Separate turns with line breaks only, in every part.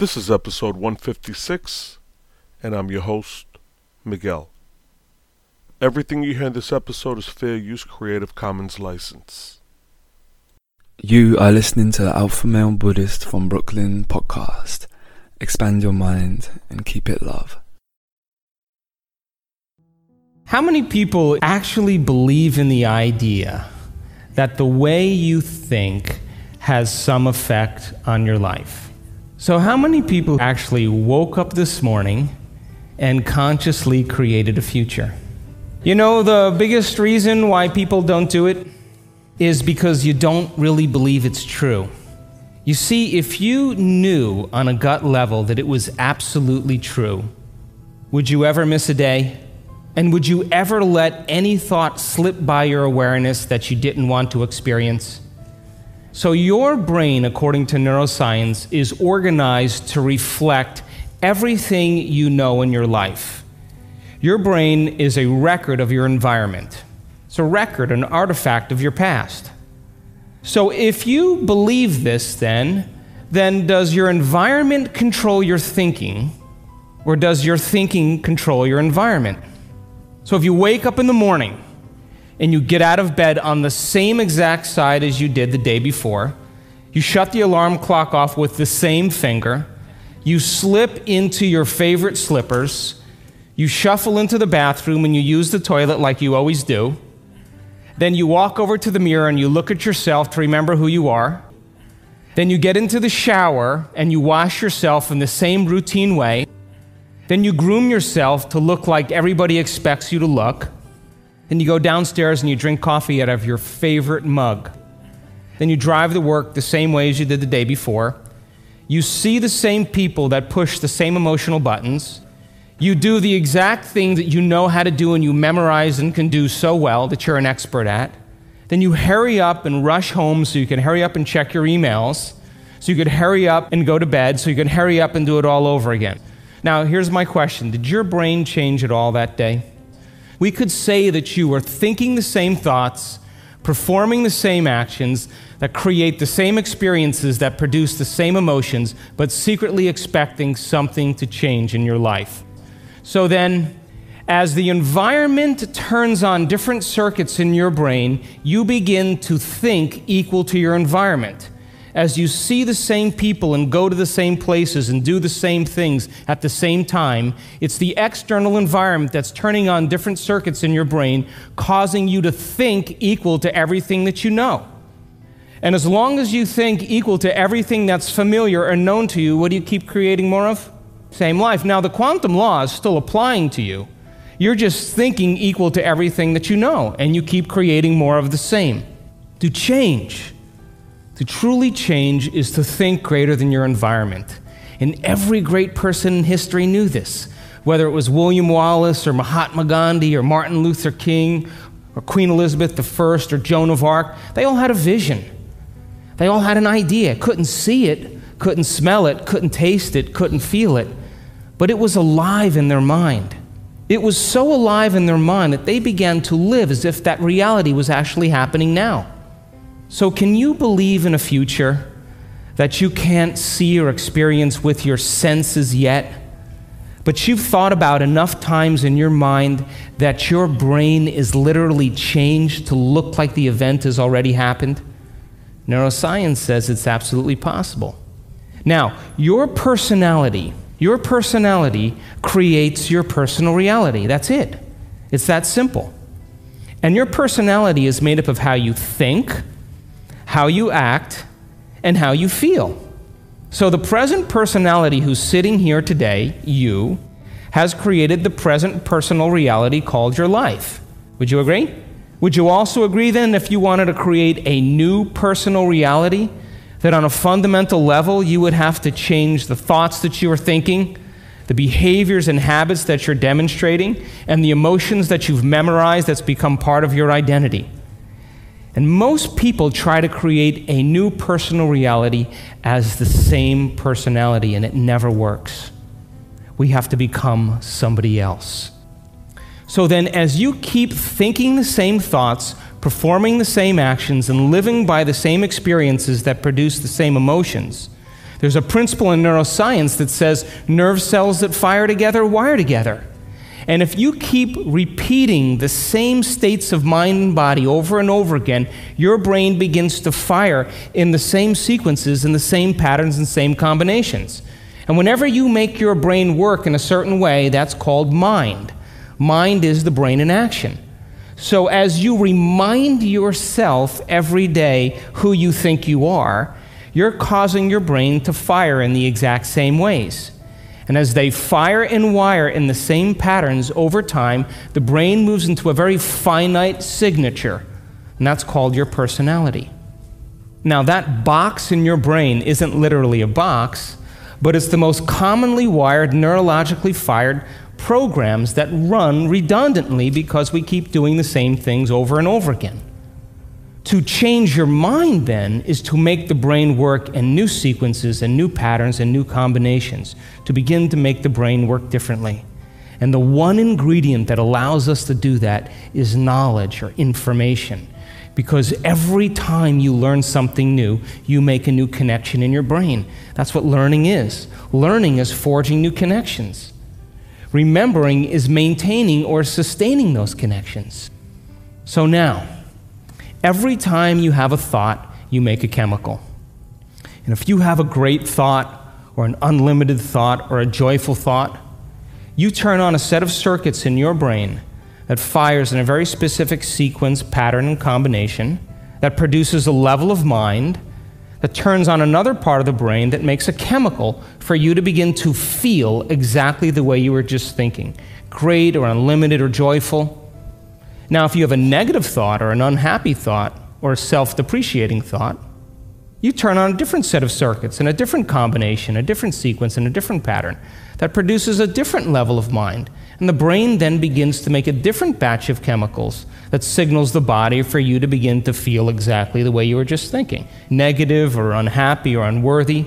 This is episode 156, and I'm your host, Miguel. Everything you hear in this episode is fair use Creative Commons license.
You are listening to the Alpha Male Buddhist from Brooklyn podcast. Expand your mind and keep it love.
How many people actually believe in the idea that the way you think has some effect on your life? So, how many people actually woke up this morning and consciously created a future? You know, the biggest reason why people don't do it is because you don't really believe it's true. You see, if you knew on a gut level that it was absolutely true, would you ever miss a day? And would you ever let any thought slip by your awareness that you didn't want to experience? So, your brain, according to neuroscience, is organized to reflect everything you know in your life. Your brain is a record of your environment, it's a record, an artifact of your past. So, if you believe this, then, then does your environment control your thinking, or does your thinking control your environment? So if you wake up in the morning and you get out of bed on the same exact side as you did the day before, you shut the alarm clock off with the same finger, you slip into your favorite slippers, you shuffle into the bathroom and you use the toilet like you always do. Then you walk over to the mirror and you look at yourself to remember who you are. Then you get into the shower and you wash yourself in the same routine way. Then you groom yourself to look like everybody expects you to look. Then you go downstairs and you drink coffee out of your favorite mug. Then you drive to work the same way as you did the day before. You see the same people that push the same emotional buttons. You do the exact thing that you know how to do and you memorize and can do so well that you're an expert at. Then you hurry up and rush home so you can hurry up and check your emails, so you could hurry up and go to bed, so you can hurry up and do it all over again. Now, here's my question Did your brain change at all that day? We could say that you were thinking the same thoughts, performing the same actions that create the same experiences that produce the same emotions, but secretly expecting something to change in your life. So then, as the environment turns on different circuits in your brain, you begin to think equal to your environment. As you see the same people and go to the same places and do the same things at the same time, it's the external environment that's turning on different circuits in your brain, causing you to think equal to everything that you know. And as long as you think equal to everything that's familiar and known to you, what do you keep creating more of? Same life. Now, the quantum law is still applying to you. You're just thinking equal to everything that you know, and you keep creating more of the same. To change, to truly change, is to think greater than your environment. And every great person in history knew this, whether it was William Wallace or Mahatma Gandhi or Martin Luther King or Queen Elizabeth I or Joan of Arc. They all had a vision. They all had an idea. Couldn't see it, couldn't smell it, couldn't taste it, couldn't feel it, but it was alive in their mind. It was so alive in their mind that they began to live as if that reality was actually happening now. So, can you believe in a future that you can't see or experience with your senses yet? But you've thought about enough times in your mind that your brain is literally changed to look like the event has already happened? Neuroscience says it's absolutely possible. Now, your personality, your personality creates your personal reality. That's it. It's that simple. And your personality is made up of how you think, how you act, and how you feel. So the present personality who's sitting here today, you, has created the present personal reality called your life. Would you agree? Would you also agree then if you wanted to create a new personal reality? that on a fundamental level, you would have to change the thoughts that you are thinking, the behaviors and habits that you're demonstrating, and the emotions that you've memorized that's become part of your identity. And most people try to create a new personal reality as the same personality, and it never works. We have to become somebody else. So then, as you keep thinking the same thoughts, performing the same actions, and living by the same experiences that produce the same emotions, There's a principle in neuroscience that says nerve cells that fire together wire together. And if you keep repeating the same states of mind and body over and over again, your brain begins to fire in the same sequences, in the same patterns, and same combinations. And whenever you make your brain work in a certain way, that's called mind. Mind is the brain in action. So as you remind yourself every day who you think you are, you're causing your brain to fire in the exact same ways. And as they fire and wire in the same patterns over time, the brain moves into a very finite signature, and that's called your personality. Now, that box in your brain isn't literally a box, but it's the most commonly wired, neurologically fired programs that run redundantly because we keep doing the same things over and over again. To change your mind, then, is to make the brain work in new sequences and new patterns and new combinations, to begin to make the brain work differently. And the one ingredient that allows us to do that is knowledge or information. Because every time you learn something new, you make a new connection in your brain. That's what learning is. Learning is forging new connections. Remembering is maintaining or sustaining those connections. So now, every time you have a thought, you make a chemical. And if you have a great thought, or an unlimited thought, or a joyful thought, you turn on a set of circuits in your brain that fires in a very specific sequence, pattern, and combination that produces a level of mind that turns on another part of the brain that makes a chemical for you to begin to feel exactly the way you were just thinking great or unlimited or joyful. Now, if you have a negative thought or an unhappy thought or a self depreciating thought, you turn on a different set of circuits and a different combination, a different sequence, and a different pattern that produces a different level of mind. And the brain then begins to make a different batch of chemicals that signals the body for you to begin to feel exactly the way you were just thinking negative or unhappy or unworthy.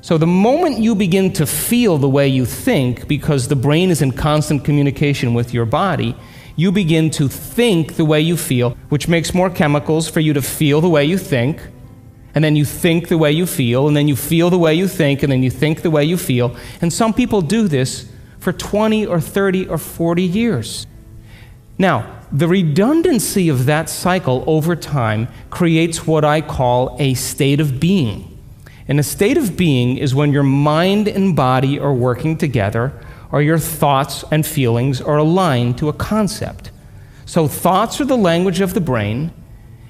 So, the moment you begin to feel the way you think, because the brain is in constant communication with your body, you begin to think the way you feel, which makes more chemicals for you to feel the way you think. And then you think the way you feel, and then you feel the way you think, and then you think the way you feel. And some people do this for 20 or 30 or 40 years. Now, the redundancy of that cycle over time creates what I call a state of being. And a state of being is when your mind and body are working together, or your thoughts and feelings are aligned to a concept. So, thoughts are the language of the brain,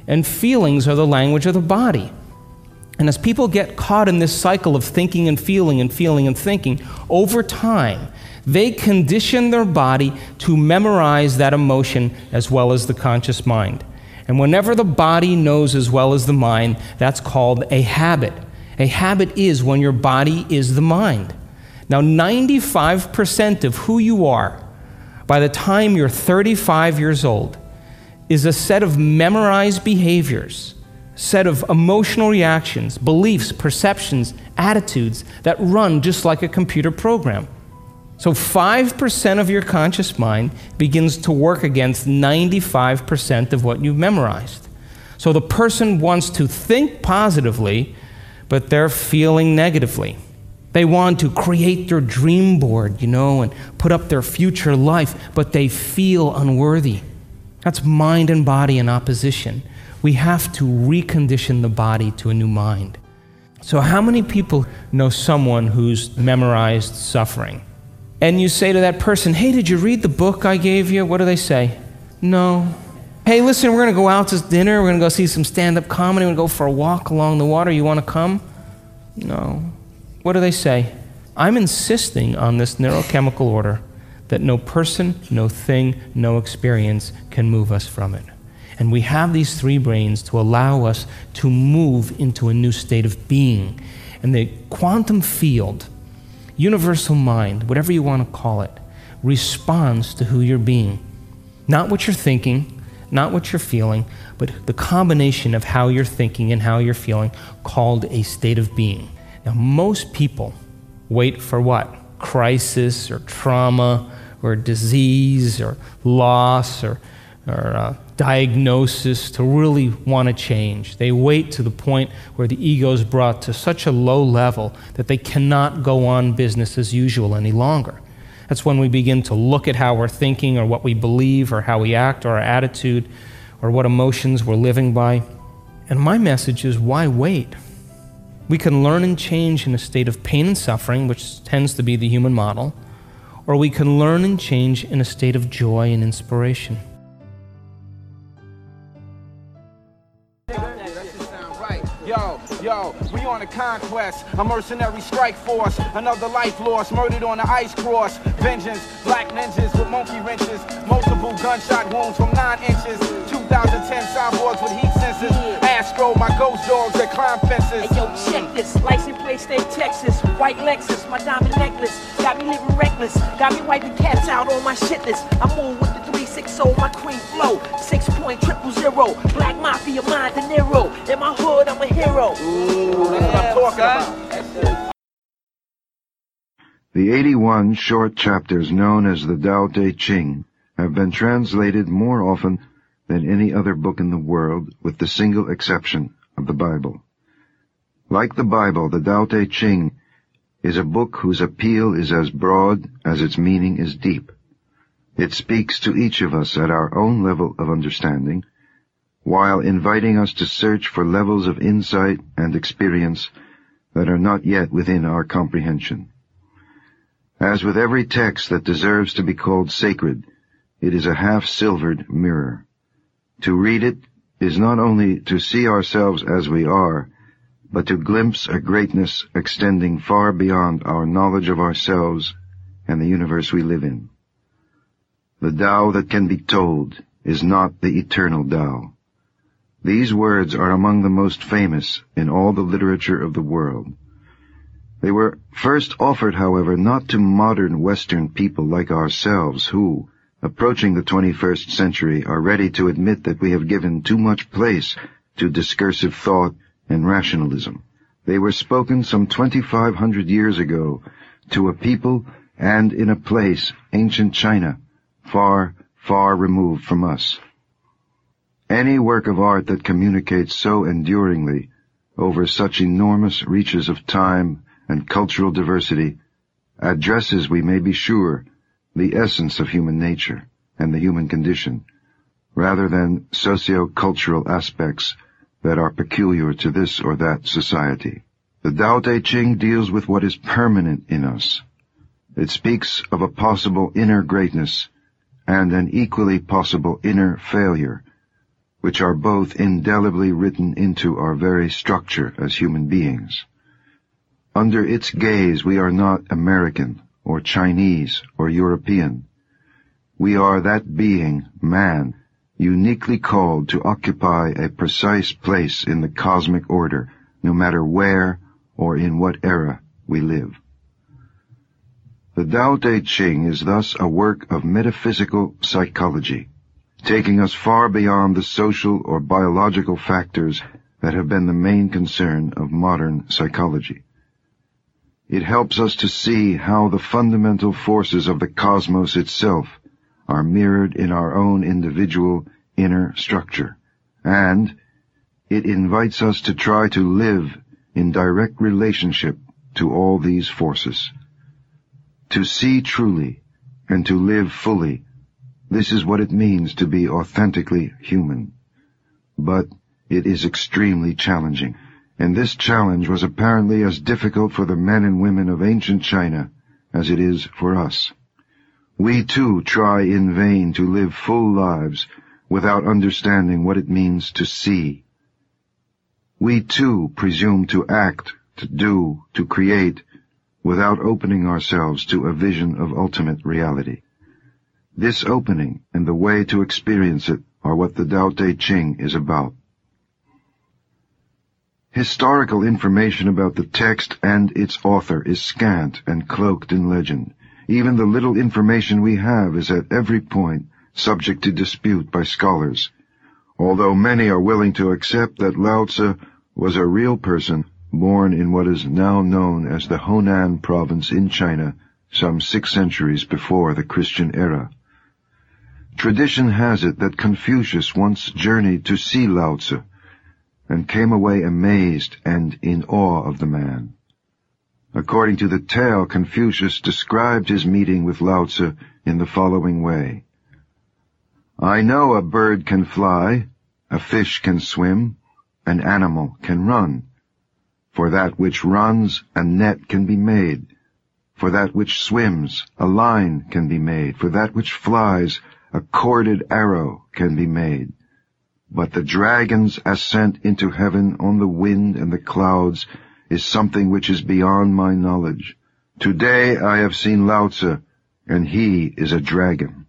and feelings are the language of the body. And as people get caught in this cycle of thinking and feeling and feeling and thinking, over time, they condition their body to memorize that emotion as well as the conscious mind. And whenever the body knows as well as the mind, that's called a habit. A habit is when your body is the mind. Now, 95% of who you are by the time you're 35 years old is a set of memorized behaviors, set of emotional reactions, beliefs, perceptions, attitudes that run just like a computer program. So 5% of your conscious mind begins to work against 95% of what you've memorized. So the person wants to think positively, but they're feeling negatively. They want to create their dream board, you know, and put up their future life, but they feel unworthy. That's mind and body in opposition. We have to recondition the body to a new mind. So, how many people know someone who's memorized suffering? and you say to that person, Hey, did you read the book I gave you? What do they say? No. Hey, listen, we're going to go out to dinner. We're going to go see some stand up comedy. We're going to go for a walk along the water. You want to come? No. What do they say? I'm insisting on this neurochemical order that no person, no thing, no experience can move us from it. And we have these three brains to allow us to move into a new state of being. And the quantum field universal mind, whatever you want to call it, responds to who you're being. Not what you're thinking, not what you're feeling, but the combination of how you're thinking and how you're feeling, called a state of being. Now, most people wait for what? Crisis or trauma or disease or loss or, or uh, diagnosis to really want to change. They wait to the point where the ego is brought to such a low level that they cannot go on business as usual any longer. That's when we begin to look at how we're thinking or what we believe or how we act or our attitude or what emotions we're living by. And my message is why wait? We can learn and change in a state of pain and suffering, which tends to be the human model, or we can learn and change in a state of joy and inspiration.
Yo, yo, we on a conquest, a mercenary strike force, another life lost, murdered on the ice cross. Vengeance, black ninjas with monkey wrenches, multiple gunshot wounds from nine inches. 2010 cyborgs with heat sensors, Astro, my ghost dogs that climb fences.
Hey yo, check this. License plate state Texas. White Lexus, my diamond necklace. Got me living reckless. Got me wiping cats out on my shit list. I move with the 360, my queen flow. Six point triple zero. Black mafia, mind De Niro. In my hood, I'm a hero.
Ooh, that's what I'm talking about.
The 81 short chapters known as the Tao Te Ching have been translated more often than any other book in the world, with the single exception of the Bible. Like the Bible, the Tao Te Ching is a book whose appeal is as broad as its meaning is deep. It speaks to each of us at our own level of understanding, while inviting us to search for levels of insight and experience that are not yet within our comprehension. As with every text that deserves to be called sacred, it is a half-silvered mirror. To read it is not only to see ourselves as we are, but to glimpse a greatness extending far beyond our knowledge of ourselves and the universe we live in. The Tao that can be told is not the eternal Tao. These words are among the most famous in all the literature of the world. They were first offered, however, not to modern Western people like ourselves who, approaching the 21st century, are ready to admit that we have given too much place to discursive thought and rationalism. They were spoken some 2,500 years ago to a people and in a place, ancient China, far, far removed from us. Any work of art that communicates so enduringly over such enormous reaches of time and cultural diversity addresses, we may be sure, the essence of human nature and the human condition, rather than socio-cultural aspects that are peculiar to this or that society. The Tao Te Ching deals with what is permanent in us. It speaks of a possible inner greatness and an equally possible inner failure, which are both indelibly written into our very structure as human beings. Under its gaze we are not American or Chinese or European. We are that being, man, uniquely called to occupy a precise place in the cosmic order, no matter where or in what era we live. The Tao Te Ching is thus a work of metaphysical psychology, taking us far beyond the social or biological factors that have been the main concern of modern psychology. It helps us to see how the fundamental forces of the cosmos itself are mirrored in our own individual inner structure, and it invites us to try to live in direct relationship to all these forces. To see truly and to live fully, this is what it means to be authentically human. But it is extremely challenging, and this challenge was apparently as difficult for the men and women of ancient China as it is for us. We too try in vain to live full lives without understanding what it means to see. We too presume to act, to do, to create, without opening ourselves to a vision of ultimate reality. This opening and the way to experience it are what the Tao Te Ching is about. Historical information about the text and its author is scant and cloaked in legend. Even the little information we have is at every point subject to dispute by scholars. Although many are willing to accept that Lao Tzu was a real person born in what is now known as the Honan province in China some six centuries before the Christian era. Tradition has it that Confucius once journeyed to see Lao Tzu and came away amazed and in awe of the man. According to the tale, Confucius described his meeting with Lao Tzu in the following way. I know a bird can fly, a fish can swim, an animal can run. For that which runs, a net can be made. For that which swims, a line can be made. For that which flies, a corded arrow can be made. But the dragon's ascent into heaven on the wind and the clouds is something which is beyond my knowledge. Today I have seen Lao Tzu, and he is a dragon.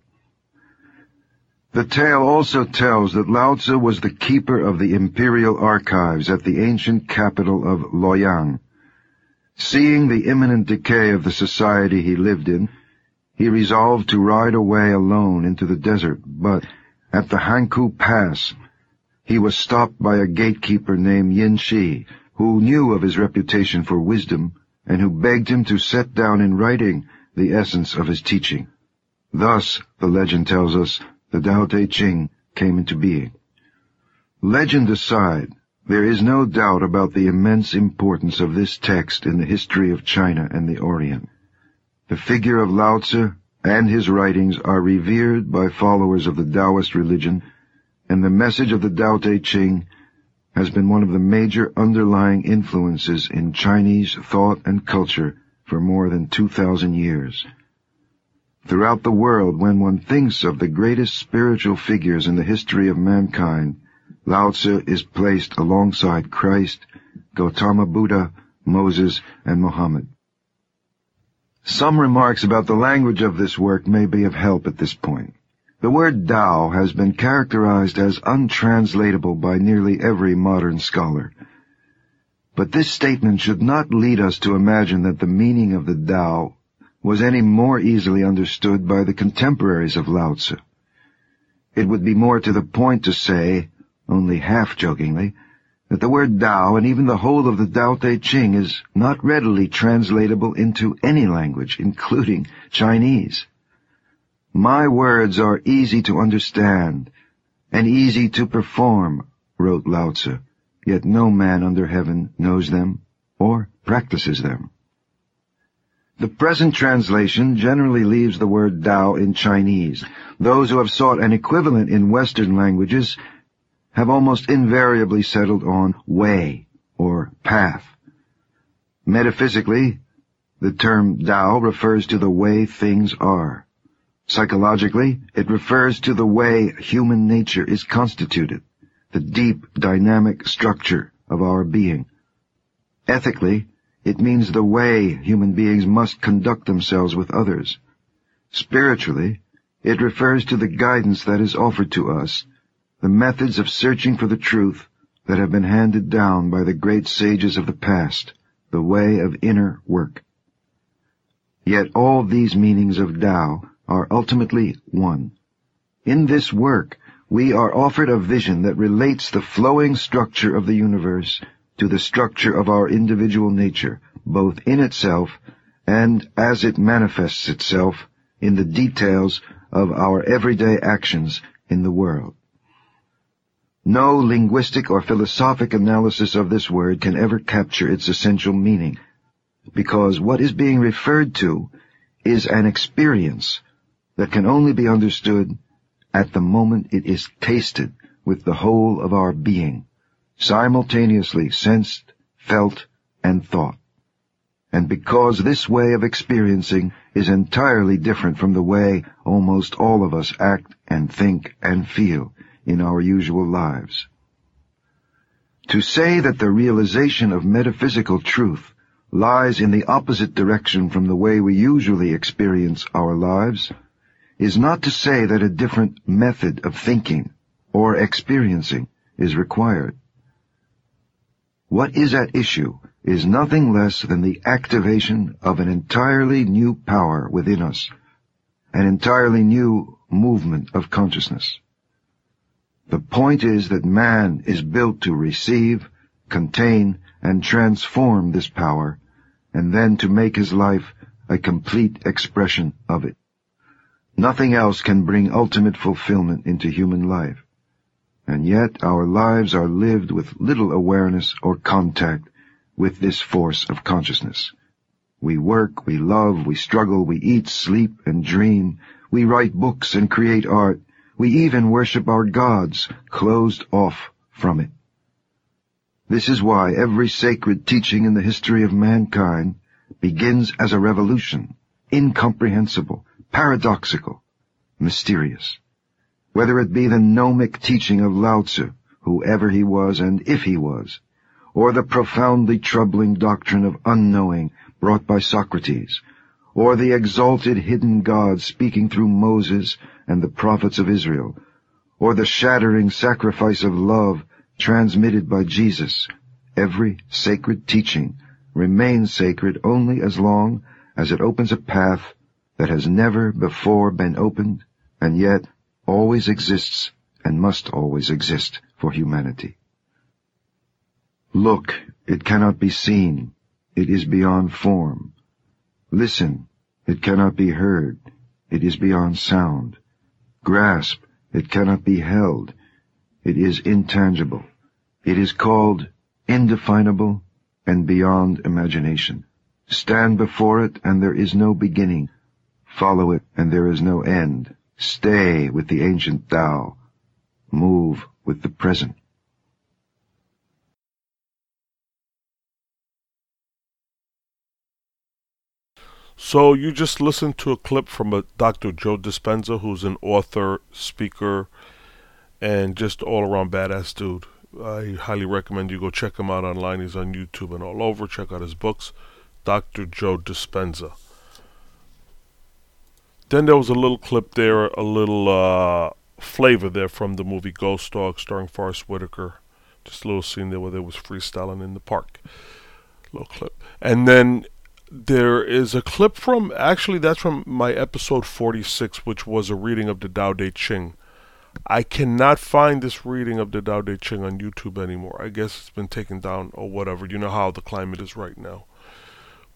The tale also tells that Lao Tzu was the keeper of the imperial archives at the ancient capital of Luoyang. Seeing the imminent decay of the society he lived in, he resolved to ride away alone into the desert, but at the Hankou Pass, he was stopped by a gatekeeper named Yin Shi, who knew of his reputation for wisdom, and who begged him to set down in writing the essence of his teaching. Thus, the legend tells us, the Tao Te Ching came into being. Legend aside, there is no doubt about the immense importance of this text in the history of China and the Orient. The figure of Lao Tzu and his writings are revered by followers of the Taoist religion, and the message of the Tao Te Ching has been one of the major underlying influences in Chinese thought and culture for more than 2,000 years. Throughout the world, when one thinks of the greatest spiritual figures in the history of mankind, Lao Tzu is placed alongside Christ, Gautama Buddha, Moses, and Muhammad. Some remarks about the language of this work may be of help at this point. The word Tao has been characterized as untranslatable by nearly every modern scholar. But this statement should not lead us to imagine that the meaning of the Tao was any more easily understood by the contemporaries of Lao Tzu. It would be more to the point to say, only half-jokingly, that the word Tao and even the whole of the Tao Te Ching is not readily translatable into any language, including Chinese. My words are easy to understand and easy to perform, wrote Lao Tzu, yet no man under heaven knows them or practices them. The present translation generally leaves the word Tao in Chinese. Those who have sought an equivalent in Western languages have almost invariably settled on way or path. Metaphysically, the term Tao refers to the way things are. Psychologically, it refers to the way human nature is constituted, the deep dynamic structure of our being. Ethically, it means the way human beings must conduct themselves with others. Spiritually, it refers to the guidance that is offered to us the methods of searching for the truth that have been handed down by the great sages of the past, the way of inner work. Yet all these meanings of Tao are ultimately one. In this work, we are offered a vision that relates the flowing structure of the universe to the structure of our individual nature, both in itself and as it manifests itself in the details of our everyday actions in the world. No linguistic or philosophic analysis of this word can ever capture its essential meaning, because what is being referred to is an experience that can only be understood at the moment it is tasted with the whole of our being, simultaneously sensed, felt, and thought. And because this way of experiencing is entirely different from the way almost all of us act and think and feel, in our usual lives. To say that the realization of metaphysical truth lies in the opposite direction from the way we usually experience our lives is not to say that a different method of thinking or experiencing is required. What is at issue is nothing less than the activation of an entirely new power within us, an entirely new movement of consciousness. The point is that man is built to receive, contain, and transform this power, and then to make his life a complete expression of it. Nothing else can bring ultimate fulfillment into human life. And yet our lives are lived with little awareness or contact with this force of consciousness. We work, we love, we struggle, we eat, sleep, and dream. We write books and create art. We even worship our gods, closed off from it. This is why every sacred teaching in the history of mankind begins as a revolution, incomprehensible, paradoxical, mysterious. Whether it be the gnomic teaching of Lao Tzu, whoever he was and if he was, or the profoundly troubling doctrine of unknowing brought by Socrates, or the exalted hidden God speaking through Moses and the prophets of Israel, or the shattering sacrifice of love transmitted by Jesus, every sacred teaching remains sacred only as long as it opens a path that has never before been opened and yet always exists and must always exist for humanity. Look, it cannot be seen. It is beyond form. Listen, it cannot be heard. It is beyond sound. Grasp, it cannot be held. It is intangible. It is called indefinable and beyond imagination. Stand before it and there is no beginning. Follow it and there is no end. Stay with the ancient Tao. Move with the present.
So you just listened to a clip from a Dr. Joe Dispenza, who's an author, speaker, and just all around badass dude. I highly recommend you go check him out online. He's on YouTube and all over. Check out his books, Dr. Joe Dispenza. Then there was a little clip there, a little uh, flavor there from the movie Ghost Dog, starring Forest Whitaker. Just a little scene there where they was freestyling in the park. Little clip, and then there is a clip from actually that's from my episode 46 which was a reading of the Tao Te Ching. I cannot find this reading of the Tao Te Ching on YouTube anymore. I guess it's been taken down or whatever. You know how the climate is right now.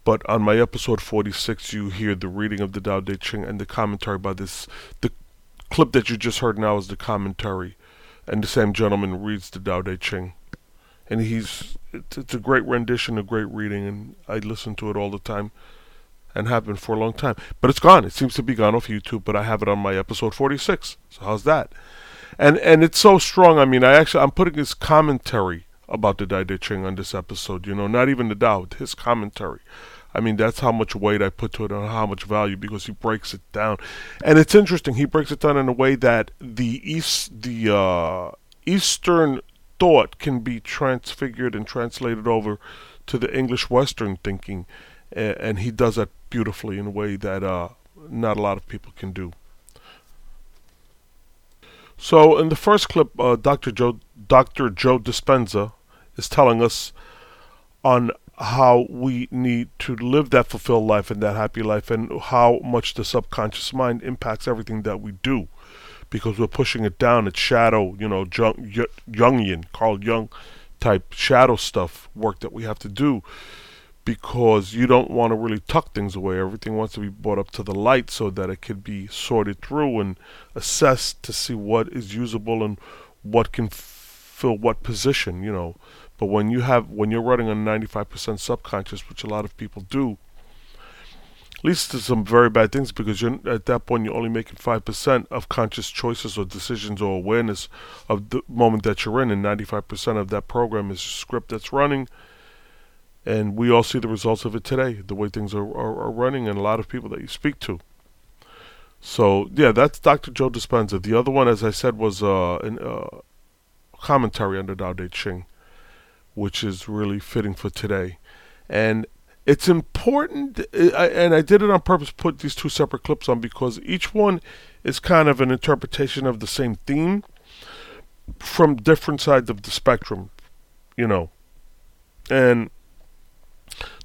But on my episode 46 you hear the reading of the Tao Te Ching and the commentary by this the clip that you just heard now is the commentary and the same gentleman reads the Tao Te Ching and he's it's, it's a great rendition, a great reading, and I listen to it all the time, and have been for a long time. But it's gone. It seems to be gone off YouTube, but I have it on my episode 46. So how's that? And and it's so strong. I mean, I actually I'm putting his commentary about the Tao Te Ching on this episode. You know, not even the Tao, his commentary. I mean, that's how much weight I put to it and how much value because he breaks it down. And it's interesting. He breaks it down in a way that the East, the uh, Eastern thought can be transfigured and translated over to the English Western thinking, and he does that beautifully in a way that uh, not a lot of people can do. So, in the first clip, uh, Dr. Joe Dr. Joe Dispenza is telling us on how we need to live that fulfilled life and that happy life, and how much the subconscious mind impacts everything that we do because we're pushing it down. It's shadow, you know, Jung, Jungian, Carl Jung type shadow stuff work that we have to do because you don't want to really tuck things away. Everything wants to be brought up to the light so that it could be sorted through and assessed to see what is usable and what can fill what position, you know. But when you have when you're running on 95% subconscious, which a lot of people do, leads to some very bad things because you're at that point you're only making five percent of conscious choices or decisions or awareness of the moment that you're in, and ninety-five percent of that program is a script that's running. And we all see the results of it today, the way things are, are, are running, and a lot of people that you speak to. So yeah, that's Dr. Joe Dispenza. The other one, as I said, was uh, an uh, commentary the Tao Te Ching, which is really fitting for today. And it's important, and I did it on purpose, put these two separate clips on because each one is kind of an interpretation of the same theme from different sides of the spectrum, you know. And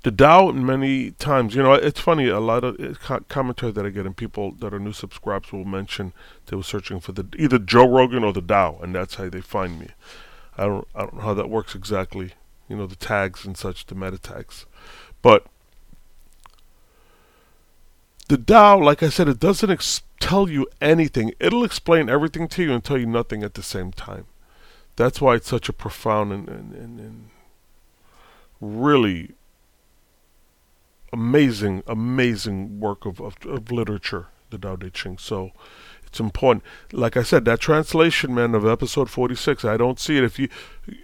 the Tao, many times, you know, it's funny, a lot of uh, commentary that I get, and people that are new subscribers will mention they were searching for the either Joe Rogan or the Tao, and that's how they find me. I don't, I don't know how that works exactly, you know, the tags and such, the meta tags. But the Tao, like I said, it doesn't ex- tell you anything. It'll explain everything to you and tell you nothing at the same time. That's why it's such a profound and, and, and, and really amazing, amazing work of, of, of literature, the Tao Te Ching. So it's important. Like I said, that translation, man, of episode 46, I don't see it. If you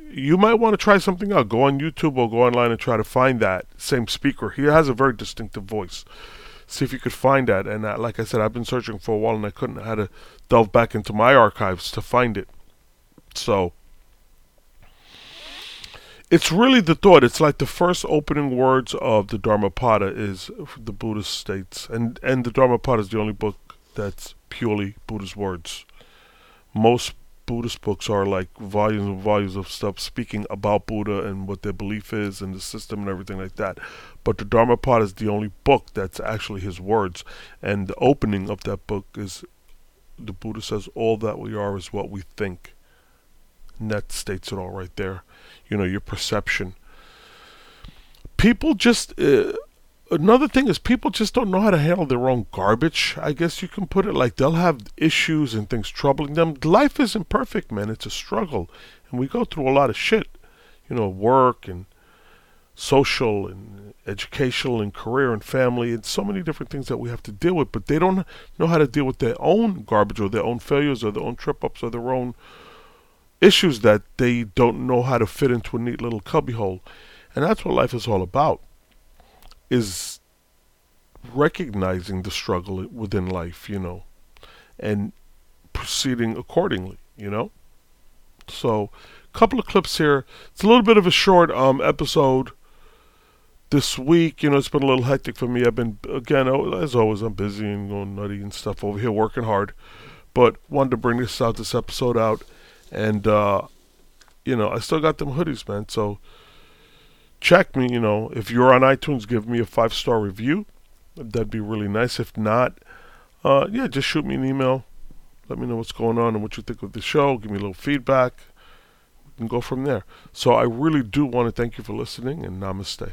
you might want to try something out, go on YouTube or go online and try to find that same speaker. He has a very distinctive voice. See if you could find that. And uh, like I said, I've been searching for a while and I couldn't. I had to delve back into my archives to find it. So it's really the thought. It's like the first opening words of the Dharmapada is the Buddhist states, and and the Dharmapada is the only book that's purely Buddhist words. Most Buddhist books are like volumes and volumes of stuff speaking about Buddha and what their belief is and the system and everything like that. But the Dharmapada is the only book that's actually his words. And the opening of that book is the Buddha says, All that we are is what we think. And that states it all right there. You know, your perception. People just. Uh, another thing is people just don't know how to handle their own garbage. I guess you can put it like they'll have issues and things troubling them. Life isn't perfect, man. It's a struggle, and we go through a lot of shit. You know, work and social and educational and career and family and so many different things that we have to deal with. But they don't know how to deal with their own garbage or their own failures or their own trip ups or their own issues that they don't know how to fit into a neat little cubbyhole. And that's what life is all about is recognizing the struggle within life, you know, and proceeding accordingly, you know. So, a couple of clips here. It's a little bit of a short um episode this week. You know, it's been a little hectic for me. I've been again, as always, I'm busy and going nutty and stuff over here, working hard. But wanted to bring this out, this episode out, and uh, you know, I still got them hoodies, man. So check me. You know, if you're on iTunes, give me a five star review. That'd be really nice. If not, uh, yeah, just shoot me an email. Let me know what's going on and what you think of the show. Give me a little feedback. We can go from there. So I really do want to thank you for listening and namaste.